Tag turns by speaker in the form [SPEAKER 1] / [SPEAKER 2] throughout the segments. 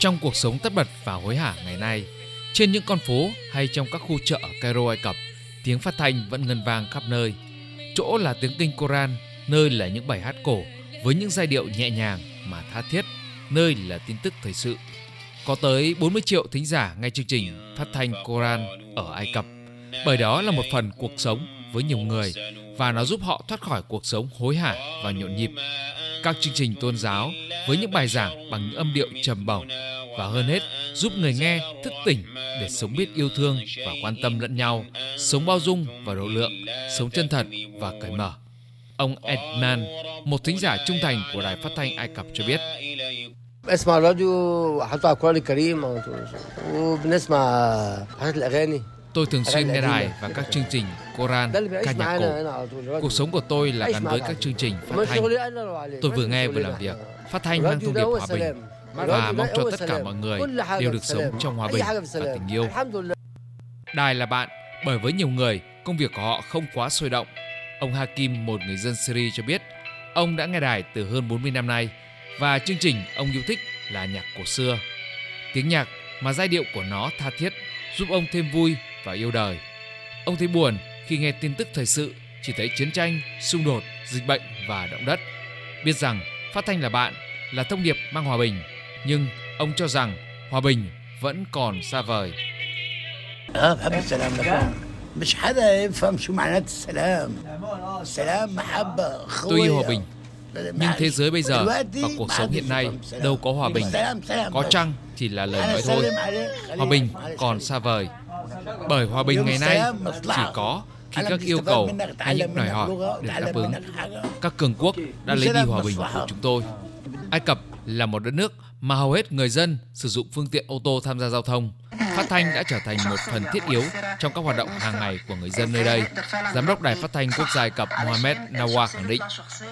[SPEAKER 1] Trong cuộc sống tất bật và hối hả ngày nay, trên những con phố hay trong các khu chợ ở Cairo Ai Cập, tiếng phát thanh vẫn ngân vang khắp nơi. Chỗ là tiếng kinh Koran, nơi là những bài hát cổ với những giai điệu nhẹ nhàng mà tha thiết, nơi là tin tức thời sự. Có tới 40 triệu thính giả nghe chương trình phát thanh Koran ở Ai Cập, bởi đó là một phần cuộc sống với nhiều người và nó giúp họ thoát khỏi cuộc sống hối hả và nhộn nhịp Các chương trình tôn giáo với những bài giảng bằng những âm điệu trầm bổng và hơn hết giúp người nghe thức tỉnh để sống biết yêu thương và quan tâm lẫn nhau, sống bao dung và độ lượng, sống chân thật và cởi mở. Ông Edman, một thính giả trung thành của đài phát thanh Ai Cập cho biết.
[SPEAKER 2] اسمع الراديو حطوا على القرآن الكريم وبنسمع حاجات الأغاني
[SPEAKER 1] Tôi thường xuyên nghe đài và các chương trình Koran, ca nhạc cổ. Cuộc sống của tôi là gắn với các chương trình phát thanh. Tôi vừa nghe vừa làm việc. Phát thanh mang thông điệp hòa bình và mong cho tất cả mọi người đều được sống trong hòa bình và tình yêu. Đài là bạn, bởi với nhiều người, công việc của họ không quá sôi động. Ông Hakim, một người dân Syria cho biết, ông đã nghe đài từ hơn 40 năm nay và chương trình ông yêu thích là nhạc cổ xưa. Tiếng nhạc mà giai điệu của nó tha thiết giúp ông thêm vui và yêu đời. Ông thấy buồn khi nghe tin tức thời sự chỉ thấy chiến tranh, xung đột, dịch bệnh và động đất. Biết rằng phát thanh là bạn, là thông điệp mang hòa bình, nhưng ông cho rằng hòa bình vẫn còn xa vời. Tôi yêu hòa bình, nhưng thế giới bây giờ và cuộc sống hiện nay đâu có hòa bình. Có chăng chỉ là lời nói thôi. Hòa bình còn xa vời. Bởi hòa bình ngày nay chỉ có khi các yêu cầu hay những đòi hỏi được đáp ứng. Các cường quốc đã lấy đi hòa bình của chúng tôi. Ai Cập là một đất nước mà hầu hết người dân sử dụng phương tiện ô tô tham gia giao thông. Phát thanh đã trở thành một phần thiết yếu trong các hoạt động hàng ngày của người dân nơi đây. Giám đốc Đài Phát thanh Quốc gia Ai Cập Mohamed Nawar khẳng định,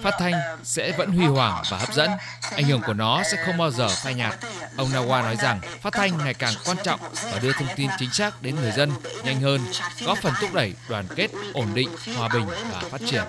[SPEAKER 1] phát thanh sẽ vẫn huy hoàng và hấp dẫn. Ảnh hưởng của nó sẽ không bao giờ phai nhạt. Ông Nawar nói rằng phát thanh ngày càng quan trọng và đưa thông tin chính xác đến người dân nhanh hơn, góp phần thúc đẩy đoàn kết, ổn định, hòa bình và phát triển.